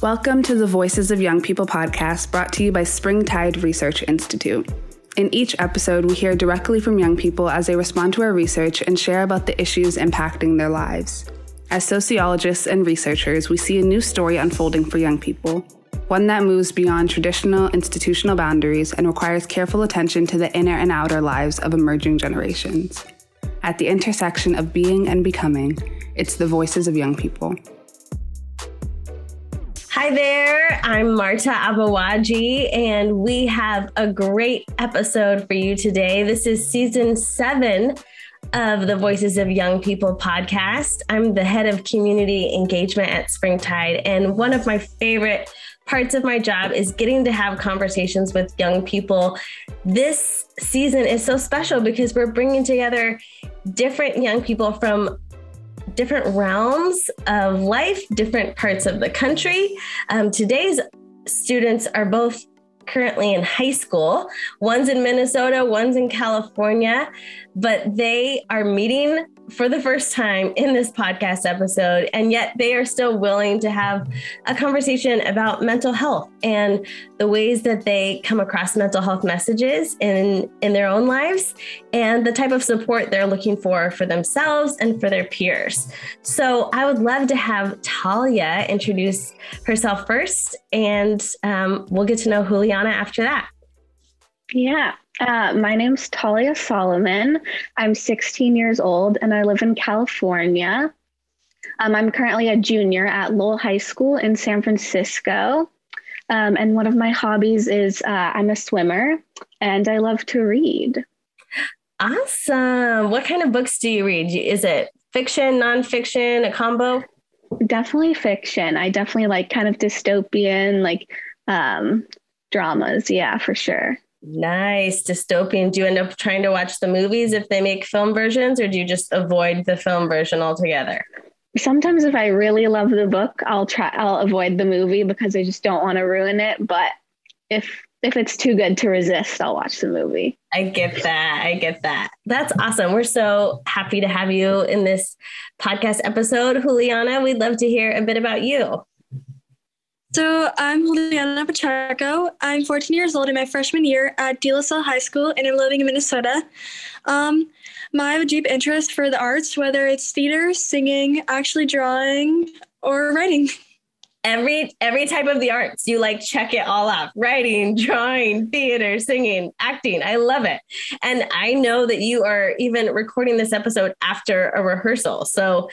Welcome to the Voices of Young People podcast brought to you by Springtide Research Institute. In each episode, we hear directly from young people as they respond to our research and share about the issues impacting their lives. As sociologists and researchers, we see a new story unfolding for young people, one that moves beyond traditional institutional boundaries and requires careful attention to the inner and outer lives of emerging generations. At the intersection of being and becoming, it's the voices of young people. Hi there, I'm Marta Abawaji, and we have a great episode for you today. This is season seven of the Voices of Young People podcast. I'm the head of community engagement at Springtide, and one of my favorite parts of my job is getting to have conversations with young people. This season is so special because we're bringing together different young people from different realms of life, different parts of the country. Um, today's students are both currently in high school. One's in Minnesota, one's in California, but they are meeting for the first time in this podcast episode, and yet they are still willing to have a conversation about mental health and the ways that they come across mental health messages in, in their own lives and the type of support they're looking for for themselves and for their peers. So I would love to have Talia introduce herself first, and um, we'll get to know Julianna after that. Yeah. Uh, my name's Talia Solomon. I'm 16 years old and I live in California. Um, I'm currently a junior at Lowell High School in San Francisco. Um, and one of my hobbies is uh, I'm a swimmer and I love to read. Awesome. What kind of books do you read? Is it fiction, nonfiction, a combo? Definitely fiction. I definitely like kind of dystopian, like um, dramas. Yeah, for sure. Nice. Dystopian. Do you end up trying to watch the movies if they make film versions, or do you just avoid the film version altogether? Sometimes if I really love the book, I'll try I'll avoid the movie because I just don't want to ruin it. But if if it's too good to resist, I'll watch the movie. I get that. I get that. That's awesome. We're so happy to have you in this podcast episode. Julianna, we'd love to hear a bit about you. So I'm Julianna Pacheco. I'm 14 years old in my freshman year at De La Salle High School, and I'm living in Minnesota. Um, my have a deep interest for the arts, whether it's theater, singing, actually drawing, or writing. Every every type of the arts, you like check it all off: writing, drawing, theater, singing, acting. I love it, and I know that you are even recording this episode after a rehearsal. So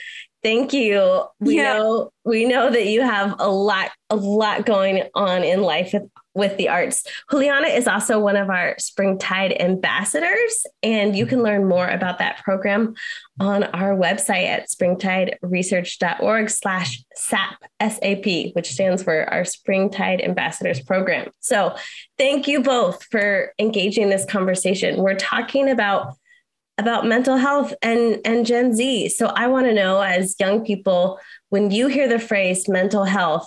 Thank you. We yeah. know we know that you have a lot a lot going on in life with, with the arts. Julianna is also one of our Springtide ambassadors, and you can learn more about that program on our website at springtideresearch.org slash SAP, S-A-P, which stands for our Springtide Ambassadors Program. So thank you both for engaging this conversation. We're talking about about mental health and and Gen Z. So I want to know as young people when you hear the phrase mental health,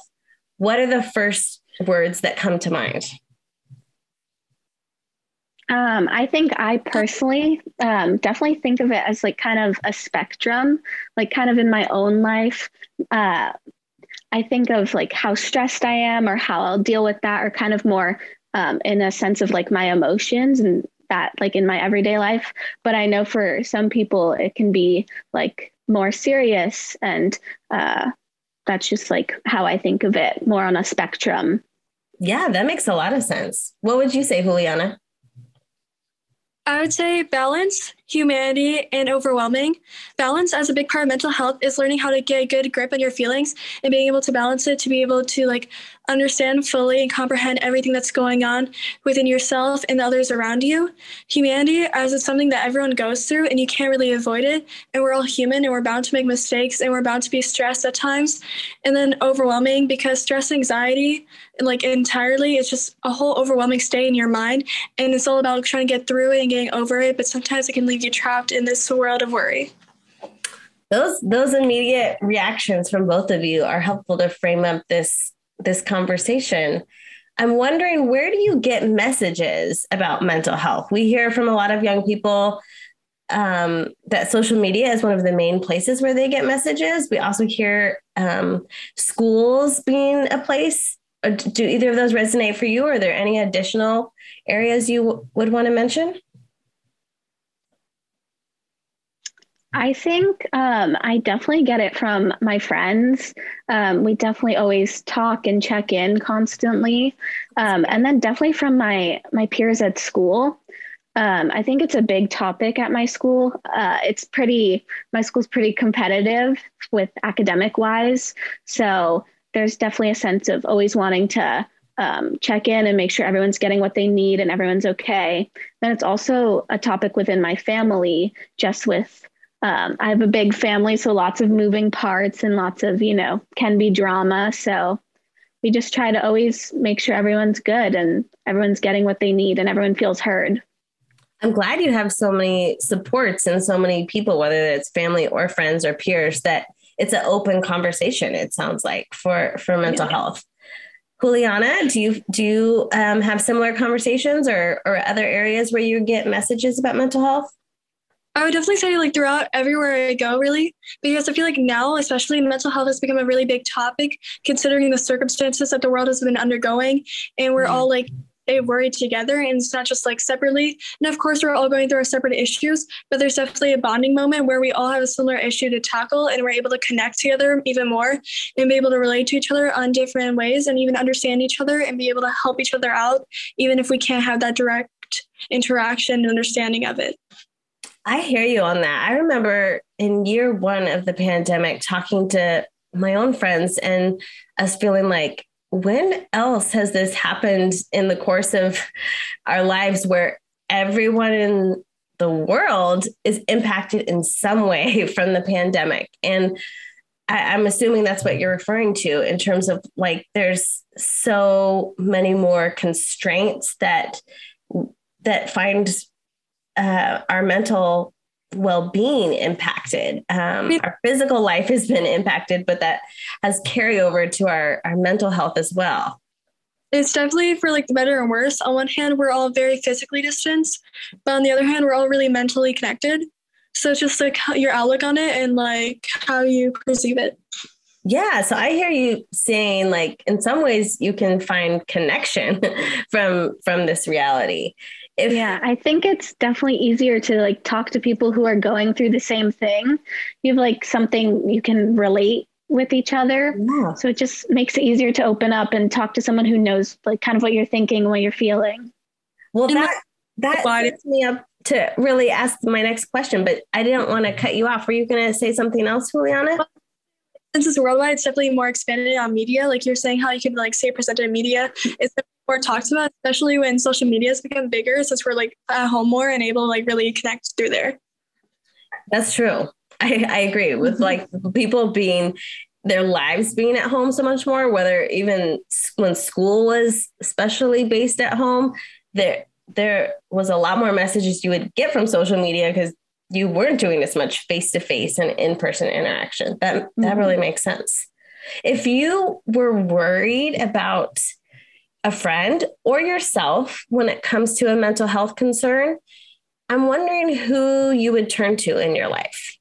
what are the first words that come to mind? Um, I think I personally um, definitely think of it as like kind of a spectrum, like kind of in my own life. Uh, I think of like how stressed I am or how I'll deal with that, or kind of more um, in a sense of like my emotions and that like in my everyday life but i know for some people it can be like more serious and uh, that's just like how i think of it more on a spectrum. Yeah that makes a lot of sense. What would you say julianna? I would say balance, humanity, and overwhelming. Balance, as a big part of mental health, is learning how to get a good grip on your feelings and being able to balance it to be able to like understand fully and comprehend everything that's going on within yourself and the others around you. Humanity, as it's something that everyone goes through and you can't really avoid it. And we're all human and we're bound to make mistakes and we're bound to be stressed at times. And then overwhelming because stress anxiety, like entirely, it's just a whole overwhelming state in your mind. And it's all about trying to get through it and getting over it. But sometimes it can leave you trapped in this world of worry those those immediate reactions from both of you are helpful to frame up this this conversation. I'm wondering where do you get messages about mental health? We hear from a lot of young people um, that social media is one of the main places where they get messages. We also hear um, schools being a place. Uh, do either of those resonate for you? Are there any additional areas you w- would want to mention? I think um, I definitely get it from my friends. Um, we definitely always talk and check in constantly, um, and then definitely from my my peers at school. Um, I think it's a big topic at my school. Uh, it's pretty. My school's pretty competitive with academic wise, so there's definitely a sense of always wanting to um, check in and make sure everyone's getting what they need and everyone's okay. Then it's also a topic within my family, just with um, I have a big family, so lots of moving parts and lots of, you know, can be drama. So we just try to always make sure everyone's good and everyone's getting what they need and everyone feels heard. I'm glad you have so many supports and so many people, whether it's family or friends or peers, that it's an open conversation. It sounds like for for mental yeah. health. Julianna, do you do you um, have similar conversations or or other areas where you get messages about mental health? I would definitely say like throughout everywhere I go, really, because I feel like now, especially mental health has become a really big topic, considering the circumstances that the world has been undergoing, and we're mm-hmm. all like they worry together, and it's not just like separately. And of course, we're all going through our separate issues, but there's definitely a bonding moment where we all have a similar issue to tackle, and we're able to connect together even more, and be able to relate to each other on different ways, and even understand each other, and be able to help each other out, even if we can't have that direct interaction and understanding of it. I hear you on that. I remember in year one of the pandemic talking to my own friends and us feeling like, when else has this happened in the course of our lives where everyone in the world is impacted in some way from the pandemic? And I, am assuming that's what you're referring to in terms of like there's so many more constraints that that find uh, our mental well-being impacted. Um, our physical life has been impacted but that has carryover to our, our mental health as well. It's definitely for like the better and worse on one hand we're all very physically distanced but on the other hand we're all really mentally connected. So it's just like your outlook on it and like how you perceive it. Yeah so i hear you saying like in some ways you can find connection from from this reality if, yeah, I think it's definitely easier to like talk to people who are going through the same thing. You have like something you can relate with each other. Yeah. So it just makes it easier to open up and talk to someone who knows like kind of what you're thinking, what you're feeling. Well, that that sets me up to really ask my next question, but I didn't want to cut you off. Were you going to say something else, Julianna? Since it's worldwide, it's definitely more expanded on media. Like you're saying, how you can like say presented in media. It's more talked about, especially when social media has become bigger since we're like at home more and able to like really connect through there. That's true. I, I agree with mm-hmm. like people being their lives being at home so much more, whether even when school was especially based at home, there there was a lot more messages you would get from social media because you weren't doing as much face to face and in person interaction. That that mm-hmm. really makes sense. If you were worried about a friend or yourself when it comes to a mental health concern, I'm wondering who you would turn to in your life.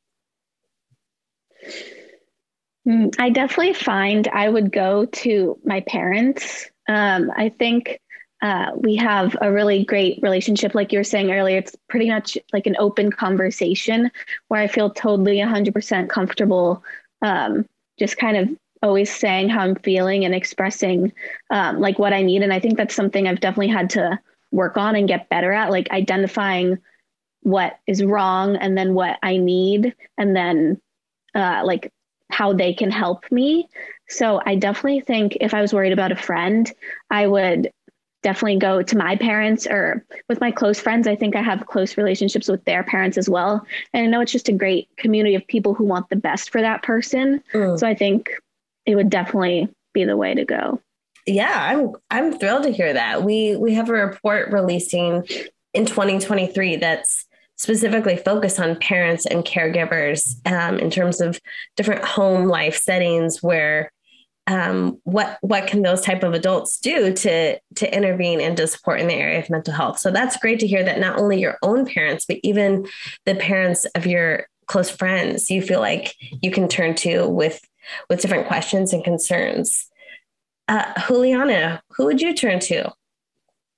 Hmm, I definitely find I would go to my parents. Um, I think uh, we have a really great relationship. Like you were saying earlier, it's pretty much like an open conversation where I feel totally 100% comfortable um, just kind of always saying how I'm feeling and expressing um, like what I need. And I think that's something I've definitely had to work on and get better at, like identifying what is wrong and then what I need, and then uh, like how they can help me. So I definitely think if I was worried about a friend, I would definitely go to my parents or with my close friends. I think I have close relationships with their parents as well. And I know it's just a great community of people who want the best for that person. Mm. So I think it would definitely be the way to go. Yeah, I'm I'm thrilled to hear that. We we have a report releasing in 2023 that's specifically focused on parents and caregivers um, in terms of different home life settings where um, what what can those type of adults do to to intervene and to support in the area of mental health so that's great to hear that not only your own parents but even the parents of your close friends you feel like you can turn to with with different questions and concerns uh, julianna who would you turn to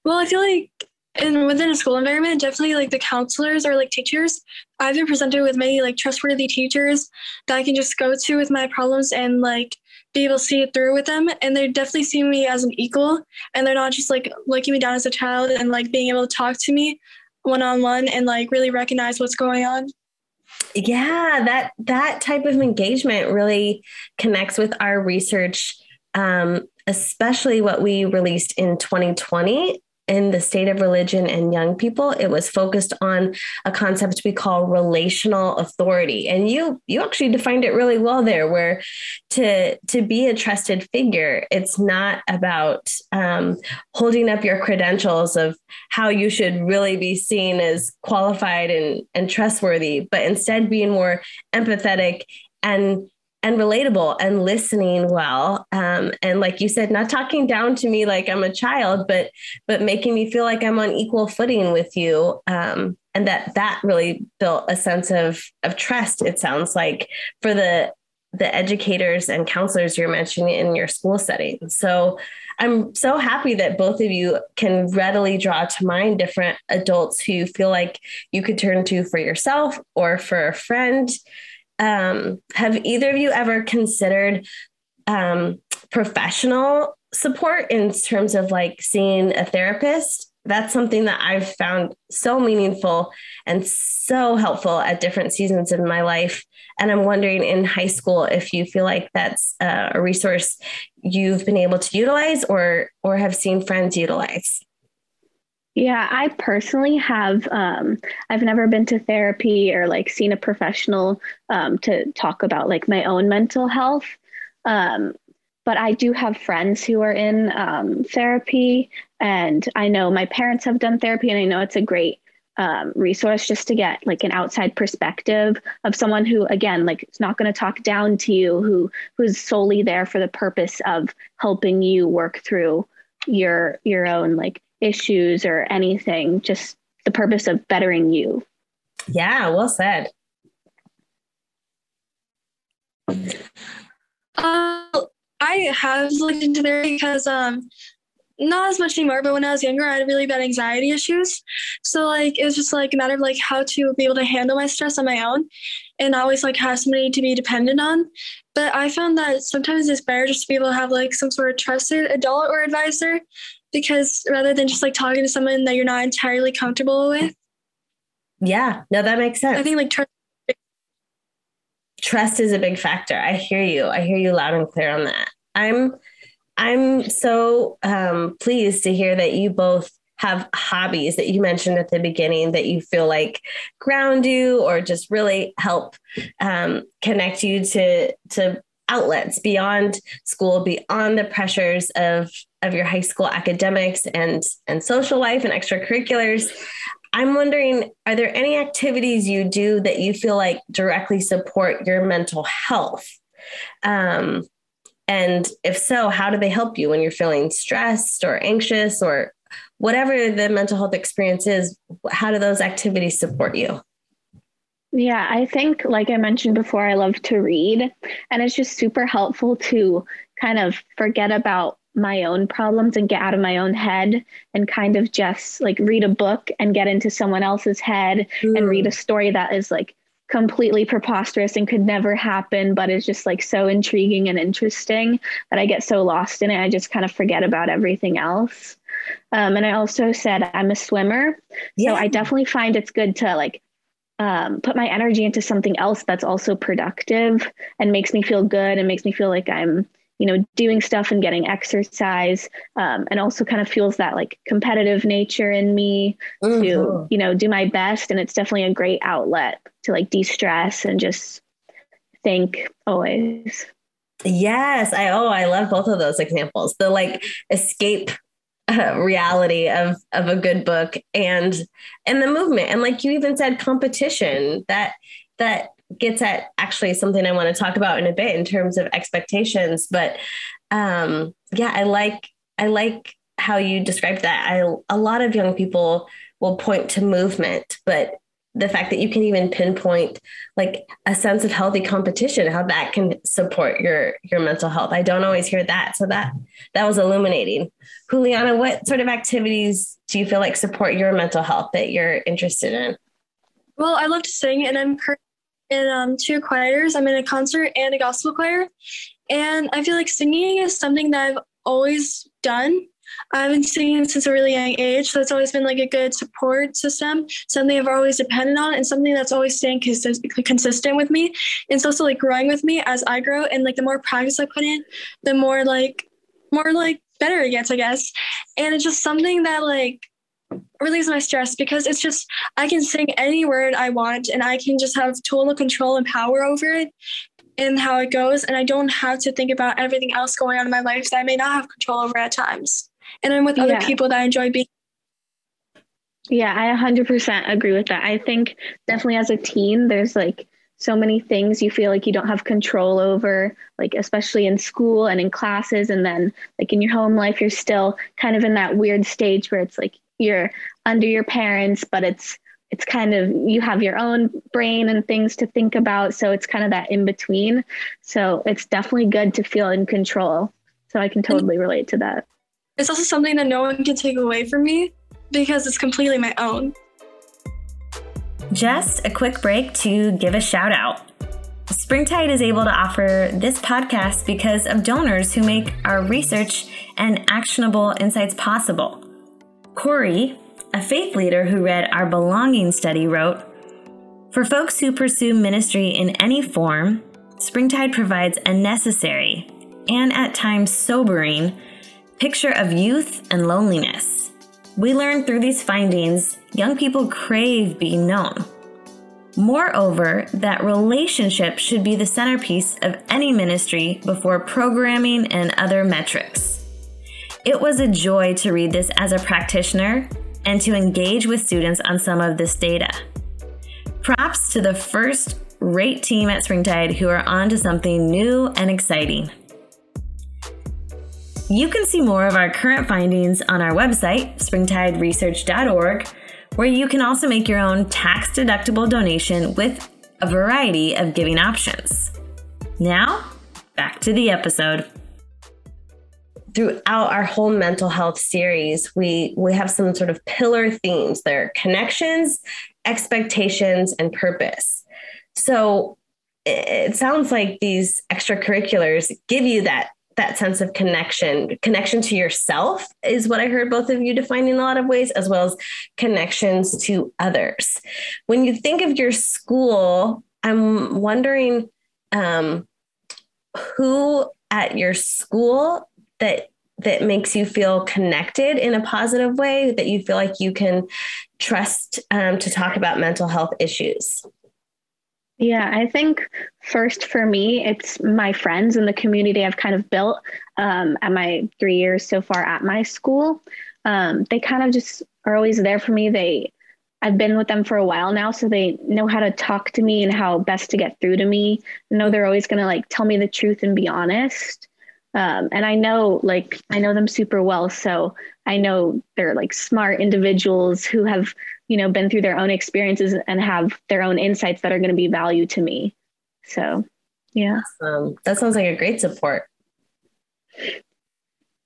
well i feel like and within a school environment, definitely like the counselors or like teachers. I've been presented with many like trustworthy teachers that I can just go to with my problems and like be able to see it through with them. And they definitely see me as an equal and they're not just like looking me down as a child and like being able to talk to me one on one and like really recognize what's going on. Yeah, that that type of engagement really connects with our research um, especially what we released in 2020 in the state of religion and young people it was focused on a concept we call relational authority. And you you actually defined it really well there where to to be a trusted figure it's not about um, holding up your credentials of how you should really be seen as qualified and and trustworthy but instead being more empathetic and and relatable and listening well. Um, and like you said not talking down to me like i'm a child but but making me feel like i'm on equal footing with you. Um, and that that really built a sense of of trust it sounds like for the the educators and counselors you're mentioning in your school setting. So i'm so happy that both of you can readily draw to mind different adults who you feel like you could turn to for yourself or for a friend um, have either of you ever considered um, professional support in terms of like seeing a therapist? That's something that I've found so meaningful and so helpful at different seasons in my life. And I'm wondering in high school if you feel like that's a resource you've been able to utilize or or have seen friends utilize. Yeah, I personally have. Um, I've never been to therapy or like seen a professional um, to talk about like my own mental health. Um, but I do have friends who are in um, therapy, and I know my parents have done therapy, and I know it's a great um, resource just to get like an outside perspective of someone who, again, like it's not going to talk down to you, who who's solely there for the purpose of helping you work through your your own like issues or anything, just the purpose of bettering you. Yeah, well said. Uh, I have looked into there because um, not as much anymore, but when I was younger, I had really bad anxiety issues. So like it was just like a matter of like how to be able to handle my stress on my own and always like have somebody to be dependent on. But I found that sometimes it's better just to be able to have like some sort of trusted adult or advisor because rather than just like talking to someone that you're not entirely comfortable with. Yeah, no, that makes sense. I think like trust. Trust is a big factor. I hear you. I hear you loud and clear on that. I'm, I'm so um, pleased to hear that you both have hobbies that you mentioned at the beginning that you feel like ground you or just really help um, connect you to to outlets beyond school, beyond the pressures of of your high school academics and and social life and extracurriculars. I'm wondering, are there any activities you do that you feel like directly support your mental health? Um, and if so, how do they help you when you're feeling stressed or anxious or whatever the mental health experience is? How do those activities support you? Yeah, I think, like I mentioned before, I love to read, and it's just super helpful to kind of forget about my own problems and get out of my own head and kind of just like read a book and get into someone else's head mm. and read a story that is like completely preposterous and could never happen, but is just like so intriguing and interesting that I get so lost in it. I just kind of forget about everything else. Um, and I also said I'm a swimmer. Yeah. So I definitely find it's good to like um, put my energy into something else that's also productive and makes me feel good and makes me feel like I'm, you know, doing stuff and getting exercise, um, and also kind of feels that like competitive nature in me mm-hmm. to, you know, do my best. And it's definitely a great outlet to like de-stress and just think always. Yes, I oh I love both of those examples. The like escape reality of of a good book and and the movement and like you even said competition that that gets at actually something I want to talk about in a bit in terms of expectations but um, yeah, I like I like how you described that. I a lot of young people will point to movement, but the fact that you can even pinpoint like a sense of healthy competition how that can support your your mental health. I don't always hear that. So that that was illuminating. Julianna what sort of activities do you feel like support your mental health that you're interested in? Well i love to sing and i'm in um, two choirs. I'm in a concert and a gospel choir. And i feel like singing is something that i've always done I've been singing since a really young age, so it's always been like a good support system, something I've always depended on, and something that's always staying consistent with me. It's also like growing with me as I grow, and like the more practice I put in, the more like, more like better it gets, I guess. And it's just something that like relieves my stress because it's just I can sing any word I want and I can just have total control and power over it and how it goes and I don't have to think about everything else going on in my life that I may not have control over at times and I'm with other yeah. people that I enjoy being. Yeah, I 100% agree with that. I think definitely as a teen, there's like so many things you feel like you don't have control over, like especially in school and in classes. And then, like in your home life, you're still kind of in that weird stage where it's like you're under your parents, but it's it's kind of you have your own brain and things to think about so it's kind of that in between so it's definitely good to feel in control so i can totally relate to that it's also something that no one can take away from me because it's completely my own. Just a quick break to give a shout out. Springtide is able to offer this podcast because of donors who make our research and actionable insights possible. Corey, a faith leader who read our belonging study, wrote For folks who pursue ministry in any form, Springtide provides a necessary and at times sobering picture of youth and loneliness. We learned through these findings young people crave being known. Moreover, that relationship should be the centerpiece of any ministry before programming and other metrics. It was a joy to read this as a practitioner and to engage with students on some of this data. Props to the first rate team at Springtide who are on to something new and exciting. You can see more of our current findings on our website, springtideresearch.org, where you can also make your own tax deductible donation with a variety of giving options. Now, back to the episode. Throughout our whole mental health series, we we have some sort of pillar themes. There connections, expectations, and purpose. So it sounds like these extracurriculars give you that that sense of connection connection to yourself is what i heard both of you define in a lot of ways as well as connections to others. When you think of your school i'm wondering um, who at your school that that makes you feel connected in a positive way that you feel like you can trust um, to talk about mental health issues yeah, I think first for me, it's my friends and the community I've kind of built um, at my three years so far at my school. Um, they kind of just are always there for me. They, I've been with them for a while now, so they know how to talk to me and how best to get through to me. I know they're always going to like tell me the truth and be honest. Um, and I know like I know them super well, so I know they're like smart individuals who have you know been through their own experiences and have their own insights that are going to be value to me so yeah awesome. that sounds like a great support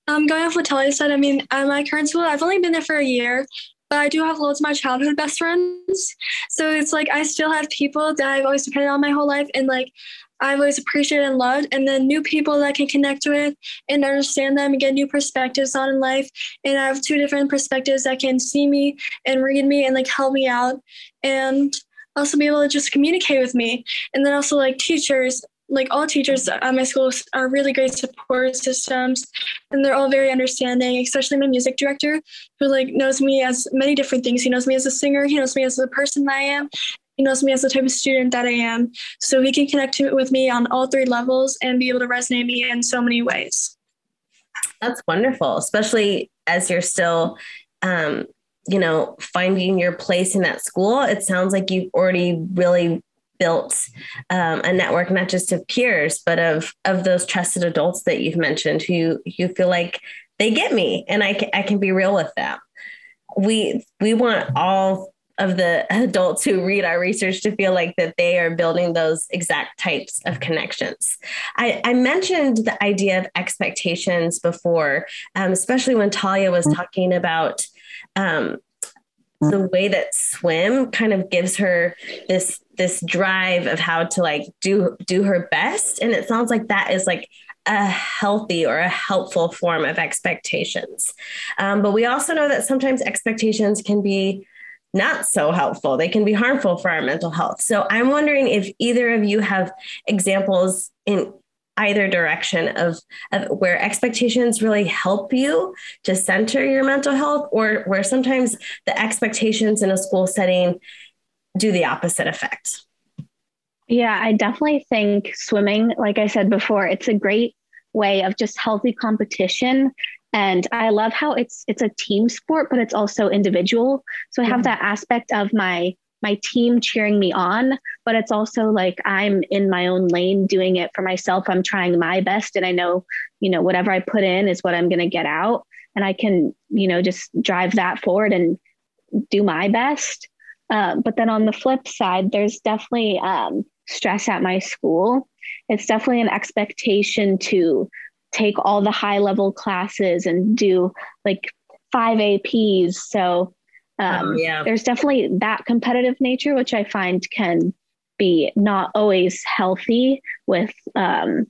um, going off what Talia said, I mean, at my current school, I've only been there for a year, but I do have loads of my childhood best friends. So it's like I still have people that I've always depended on my whole life, and like I've always appreciated and loved, and then new people that I can connect with and understand them and get new perspectives on in life. And I have two different perspectives that can see me and read me and like help me out, and also be able to just communicate with me. And then also like teachers, like all teachers at my school are really great support systems, and they're all very understanding. Especially my music director, who like knows me as many different things. He knows me as a singer. He knows me as the person I am, he knows me as the type of student that I am. So he can connect with me on all three levels and be able to resonate me in so many ways. That's wonderful, especially as you're still, um, you know, finding your place in that school. It sounds like you've already really built um, a network not just of peers but of of those trusted adults that you've mentioned who you feel like they get me and I can, I can be real with them we we want all of the adults who read our research to feel like that they are building those exact types of connections. I, I mentioned the idea of expectations before, um, especially when Talia was talking about um, the way that swim kind of gives her this this drive of how to like do do her best, and it sounds like that is like a healthy or a helpful form of expectations. Um, but we also know that sometimes expectations can be not so helpful. They can be harmful for our mental health. So I'm wondering if either of you have examples in either direction of, of where expectations really help you to center your mental health or where sometimes the expectations in a school setting do the opposite effect. Yeah, I definitely think swimming, like I said before, it's a great way of just healthy competition and i love how it's it's a team sport but it's also individual. So i have that aspect of my my team cheering me on but it's also like i'm in my own lane doing it for myself. I'm trying my best and i know you know whatever i put in is what i'm going to get out. And i can you know just drive that forward and do my best. Um, but then on the flip side there's definitely um, stress at my school. It's definitely an expectation to take all the high level classes and do like five APs. So um, um, yeah. there's definitely that competitive nature, which I find can be not always healthy with um,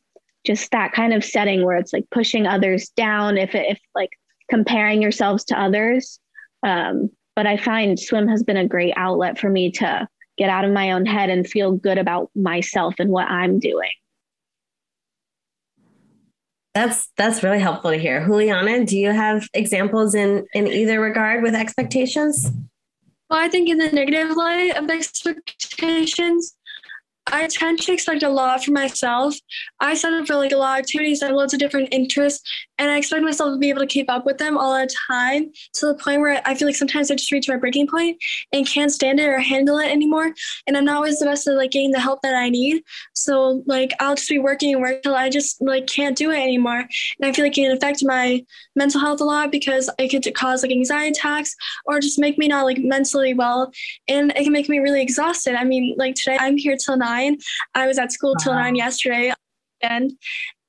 just that kind of setting where it's like pushing others down if, if like comparing yourselves to others. Um, but I find swim has been a great outlet for me to get out of my own head and feel good about myself and what I'm doing. That's that's really helpful to hear. Julianna, do you have examples in in either regard with expectations? Well, I think in the negative light of expectations, I tend to expect a lot for myself. I set up for like a lot of activities, I have loads of different interests, and I expect myself to be able to keep up with them all the time to the point where I feel like sometimes I just reach my breaking point and can't stand it or handle it anymore. And I'm not always the best at like getting the help that I need. So like I'll just be working and work till I just like can't do it anymore. And I feel like it can affect my mental health a lot because it could cause like anxiety attacks or just make me not like mentally well. And it can make me really exhausted. I mean, like today I'm here till nine. I was at school till nine yesterday and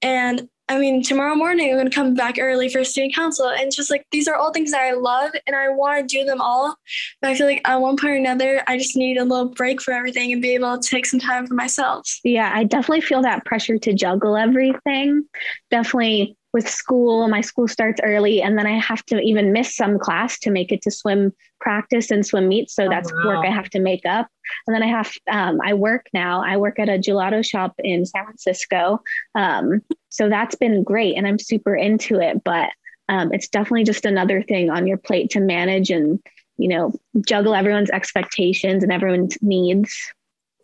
and I mean, tomorrow morning I'm going to come back early for student council. And just like, these are all things that I love and I want to do them all. But I feel like at one point or another, I just need a little break for everything and be able to take some time for myself. Yeah, I definitely feel that pressure to juggle everything. Definitely with school, my school starts early, and then I have to even miss some class to make it to swim practice and swim meets. So oh, that's wow. work I have to make up. And then I have, um, I work now. I work at a gelato shop in San Francisco. Um, so that's been great, and I'm super into it. But um, it's definitely just another thing on your plate to manage and you know juggle everyone's expectations and everyone's needs.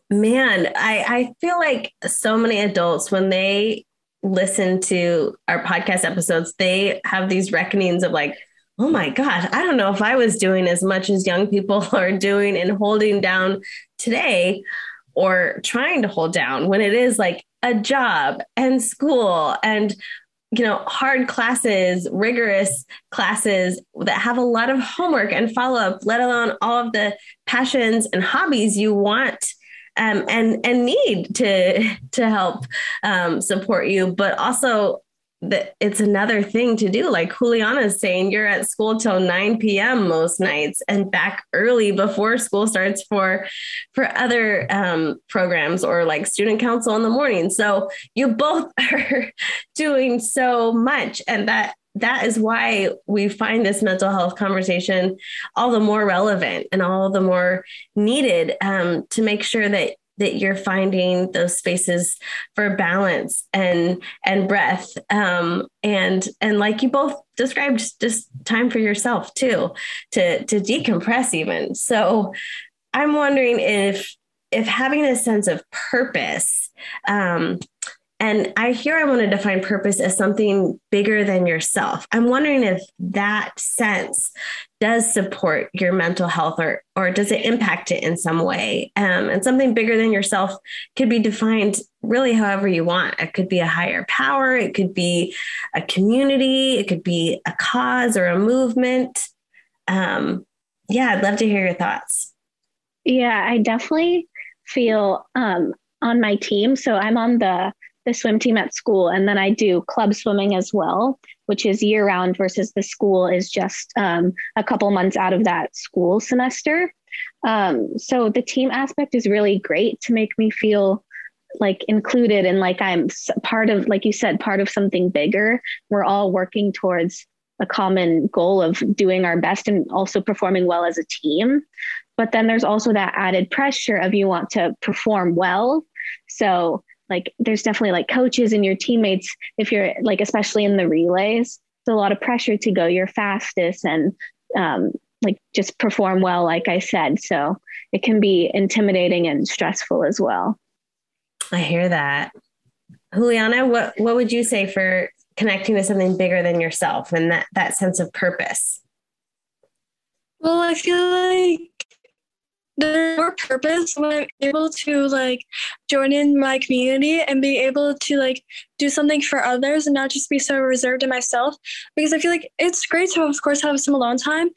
Man, I, I feel like so many adults when they listen to our podcast episodes, they have these reckonings of like, oh my gosh, I don't know if I was doing as much as young people are doing and holding down today or trying to hold down when it is like a job and school and you know hard classes rigorous classes that have a lot of homework and follow up let alone all of the passions and hobbies you want um, and and need to to help um, support you, but also that it's another thing to do. Like Julianna is saying, you're at school till 9 p.m. most nights and back early before school starts for for other um, programs or like student council in the morning. So you both are doing so much, and that that is why we find this mental health conversation all the more relevant and all the more needed um, to make sure that that you're finding those spaces for balance and and breath. Um, and and like you both described just time for yourself too to to decompress even. So i'm wondering if if having a sense of purpose um, And I hear I want to define purpose as something bigger than yourself. I'm wondering if that sense does support your mental health or or does it impact it in some way? Um, and something bigger than yourself could be defined really however you want. It could be a higher power, it could be a community, it could be a cause or a movement. Um, yeah, I'd love to hear your thoughts. Yeah, I definitely feel um, on my team. So I'm on the the swim team at school, and then I do club swimming as well, which is year round versus the school is just um, a couple months out of that school semester. Um, so the team aspect is really great to make me feel like included and like I'm part of, like you said, part of something bigger. We're all working towards a common goal of doing our best and also performing well as a team. But then there's also that added pressure of you want to perform well. So like there's definitely like coaches and your teammates if you're like especially in the relays it's a lot of pressure to go your fastest and um, like just perform well like i said. So it can be intimidating and stressful as well. I hear that. Julianna what what would you say for connecting with something bigger than yourself and that that sense of purpose? Well i feel like there's more purpose when I'm able to like join in my community and be able to like do something for others and not just be so reserved in myself. Because I feel like it's great to of course have some alone time,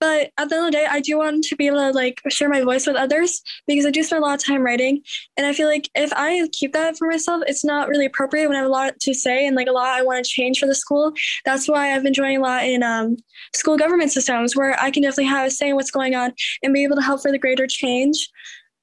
but at the end of the day, I do want to be able to like share my voice with others because I do spend a lot of time writing. And I feel like if I keep that for myself, it's not really appropriate when I have a lot to say and like a lot I want to change for the school. That's why I've been joining a lot in um, school government systems where I can definitely have a say in what's going on and be able to help for the greater change.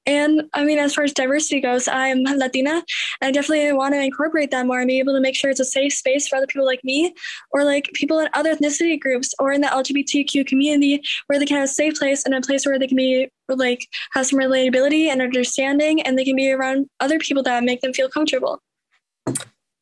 And I mean, as far as diversity goes, I'm Latina. And I definitely want to incorporate that more and be able to make sure it's a safe space for other people like me or like people in other ethnicity groups or in the LGBTQ community where they can have a safe place and a place where they can be like have some relatability and understanding and they can be around other people that make them feel comfortable.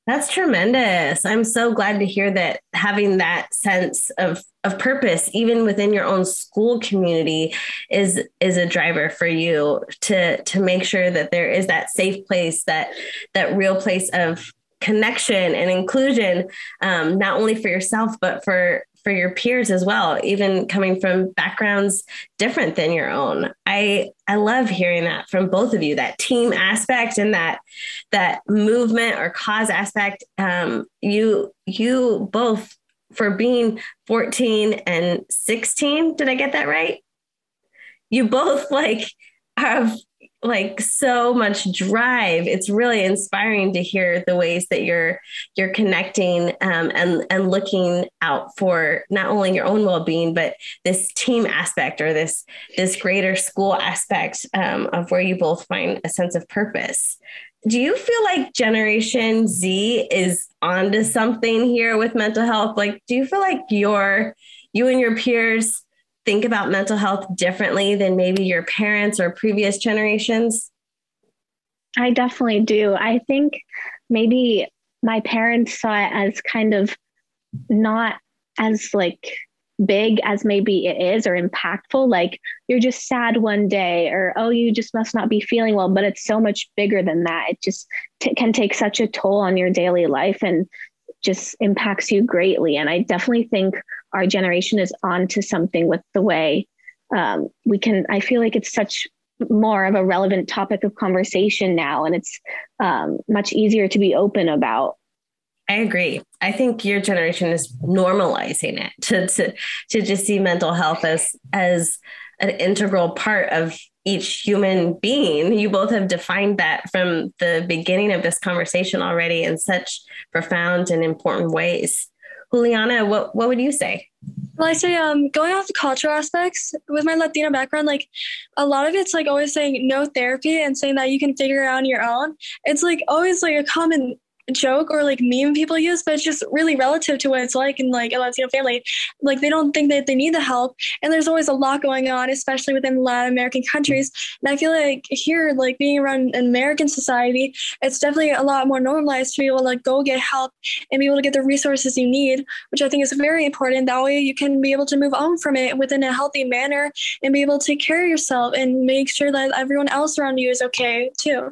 That's tremendous. I'm so glad to hear that having that sense of of purpose even within your own school community is is a driver for you to to make sure that there is that safe place that that real place of connection and inclusion um, not only for yourself but for for your peers as well even coming from backgrounds different than your own. I i love hearing that from both of you that team aspect and that that movement or cause aspect. Um, you you both for being 14 and 16 did i get that right? You both like have like so much drive. It's really inspiring to hear the ways that you're you're connecting um, and and looking out for not only your own well-being but this team aspect or this this greater school aspect um, of where you both find a sense of purpose. Do you feel like generation z is onto something here with mental health? Like do you feel like your you and your peers think about mental health differently than maybe your parents or previous generations? I definitely do. I think maybe my parents saw it as kind of not as like big as maybe it is or impactful like you're just sad one day or oh you just must not be feeling well but it's so much bigger than that it just t- can take such a toll on your daily life and just impacts you greatly and i definitely think our generation is onto something with the way um, we can. I feel like it's such more of a relevant topic of conversation now, and it's um, much easier to be open about. I agree. I think your generation is normalizing it to to to just see mental health as as an integral part of each human being. You both have defined that from the beginning of this conversation already in such profound and important ways. Julianna, what, what would you say? Well, I say, um, going off the cultural aspects with my Latina background, like a lot of it's like always saying no therapy and saying that you can figure it out on your own. It's like always like a common joke or like meme people use, but it's just really relative to what it's like in like a Latino family. Like they don't think that they need the help. And there's always a lot going on, especially within Latin American countries. And I feel like here, like being around an American society, it's definitely a lot more normalized to be able to like go get help and be able to get the resources you need, which I think is very important. That way you can be able to move on from it within a healthy manner and be able to take care of yourself and make sure that everyone else around you is okay too.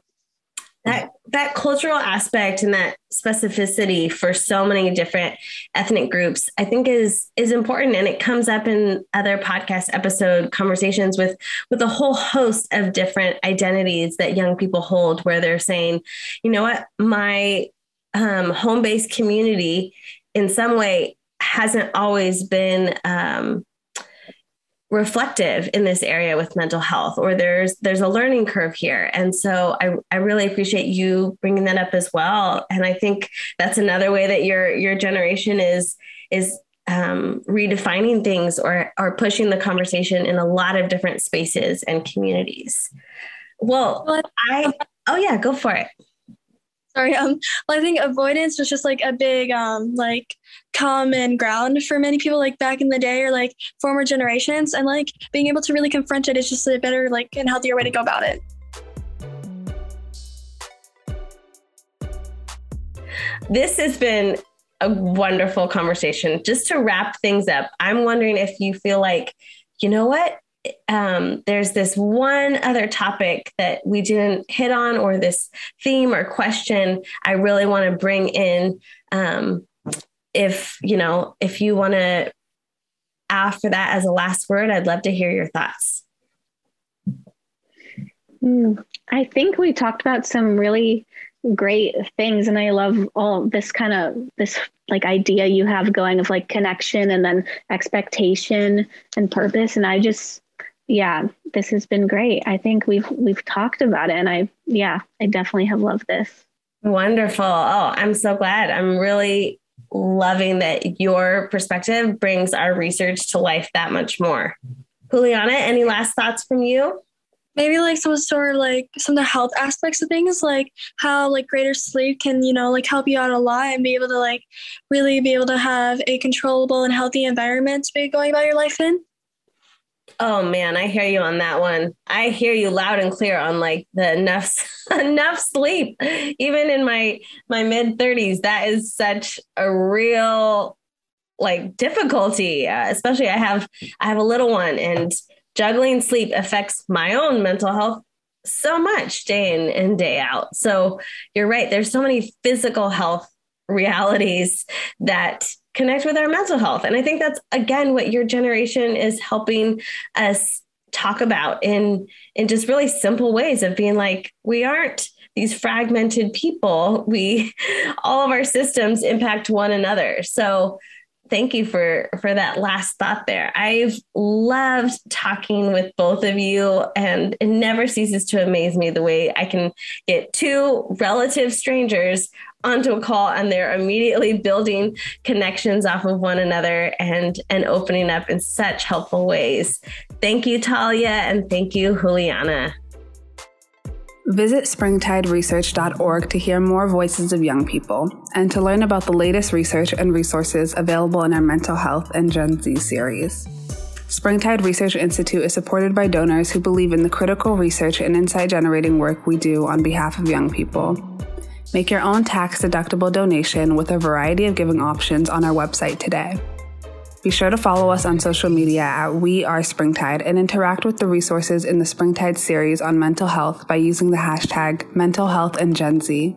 That that cultural aspect and that specificity for so many different ethnic groups i think is is important. And it comes up in other podcast episode conversations with with a whole host of different identities that young people hold where they're saying you know what? My um, home-based community in some way hasn't always been um, reflective in this area with mental health or there's there's a learning curve here. And so I, I really appreciate you bringing that up as well. And i think that's another way that your your generation is is um, redefining things or or pushing the conversation in a lot of different spaces and communities. Well i oh yeah go for it. Sorry um well, i think avoidance was just like a big um like common ground for many people like back in the day or like former generations. And like being able to really confront it is just a better like and healthier way to go about it. This has been a wonderful conversation. Just to wrap things up i'm wondering if you feel like you know what? Um, there's this one other topic that we didn't hit on, or this theme or question I really want to bring in. Um, if you know, if you want to after that as a last word, I'd love to hear your thoughts. Mm, I think we talked about some really great things and i love all this kind of this like idea you have going of like connection and then expectation and purpose and i just yeah, this has been great. I think we've we've talked about it and I yeah, I definitely have loved this. Wonderful. Oh, I'm so glad. I'm really loving that your perspective brings our research to life that much more. Julianna, any last thoughts from you? Maybe like some sort of like some of the health aspects of things, like how like greater sleep can, you know, like help you out a lot and be able to like really be able to have a controllable and healthy environment to be going about your life in. Oh man, I hear you on that one. I hear you loud and clear on like the enough enough sleep. Even in my my mid 30s, that is such a real like difficulty. Uh, especially I have I have a little one and juggling sleep affects my own mental health so much day in and day out. So you're right. There's so many physical health realities that connect with our mental health. And I think that's again what your generation is helping us talk about in in just really simple ways of being like we aren't these fragmented people. We all of our systems impact one another. So thank you for for that last thought there. I've loved talking with both of you and it never ceases to amaze me the way I can get two relative strangers onto a call and they're immediately building connections off of one another and and opening up in such helpful ways. Thank you Talia and thank you Julianna. Visit springtideresearch.org to hear more voices of young people and to learn about the latest research and resources available in our mental health and Gen Z series. Springtide Research Institute is supported by donors who believe in the critical research and insight generating work we do on behalf of young people. Make your own tax deductible donation with a variety of giving options on our website today. Be sure to follow us on social media at We Are Springtide and interact with the resources in the Springtide series on mental health by using the hashtag Mental Health and Gen Z.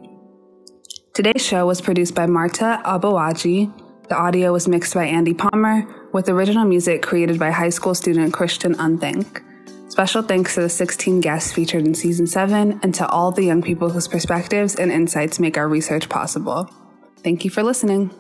Today's show was produced by Marta Abawaji. The audio was mixed by Andy Palmer, with original music created by high school student Christian Unthink. Special thanks to the 16 guests featured in season 7 and to all the young people whose perspectives and insights make our research possible. Thank you for listening.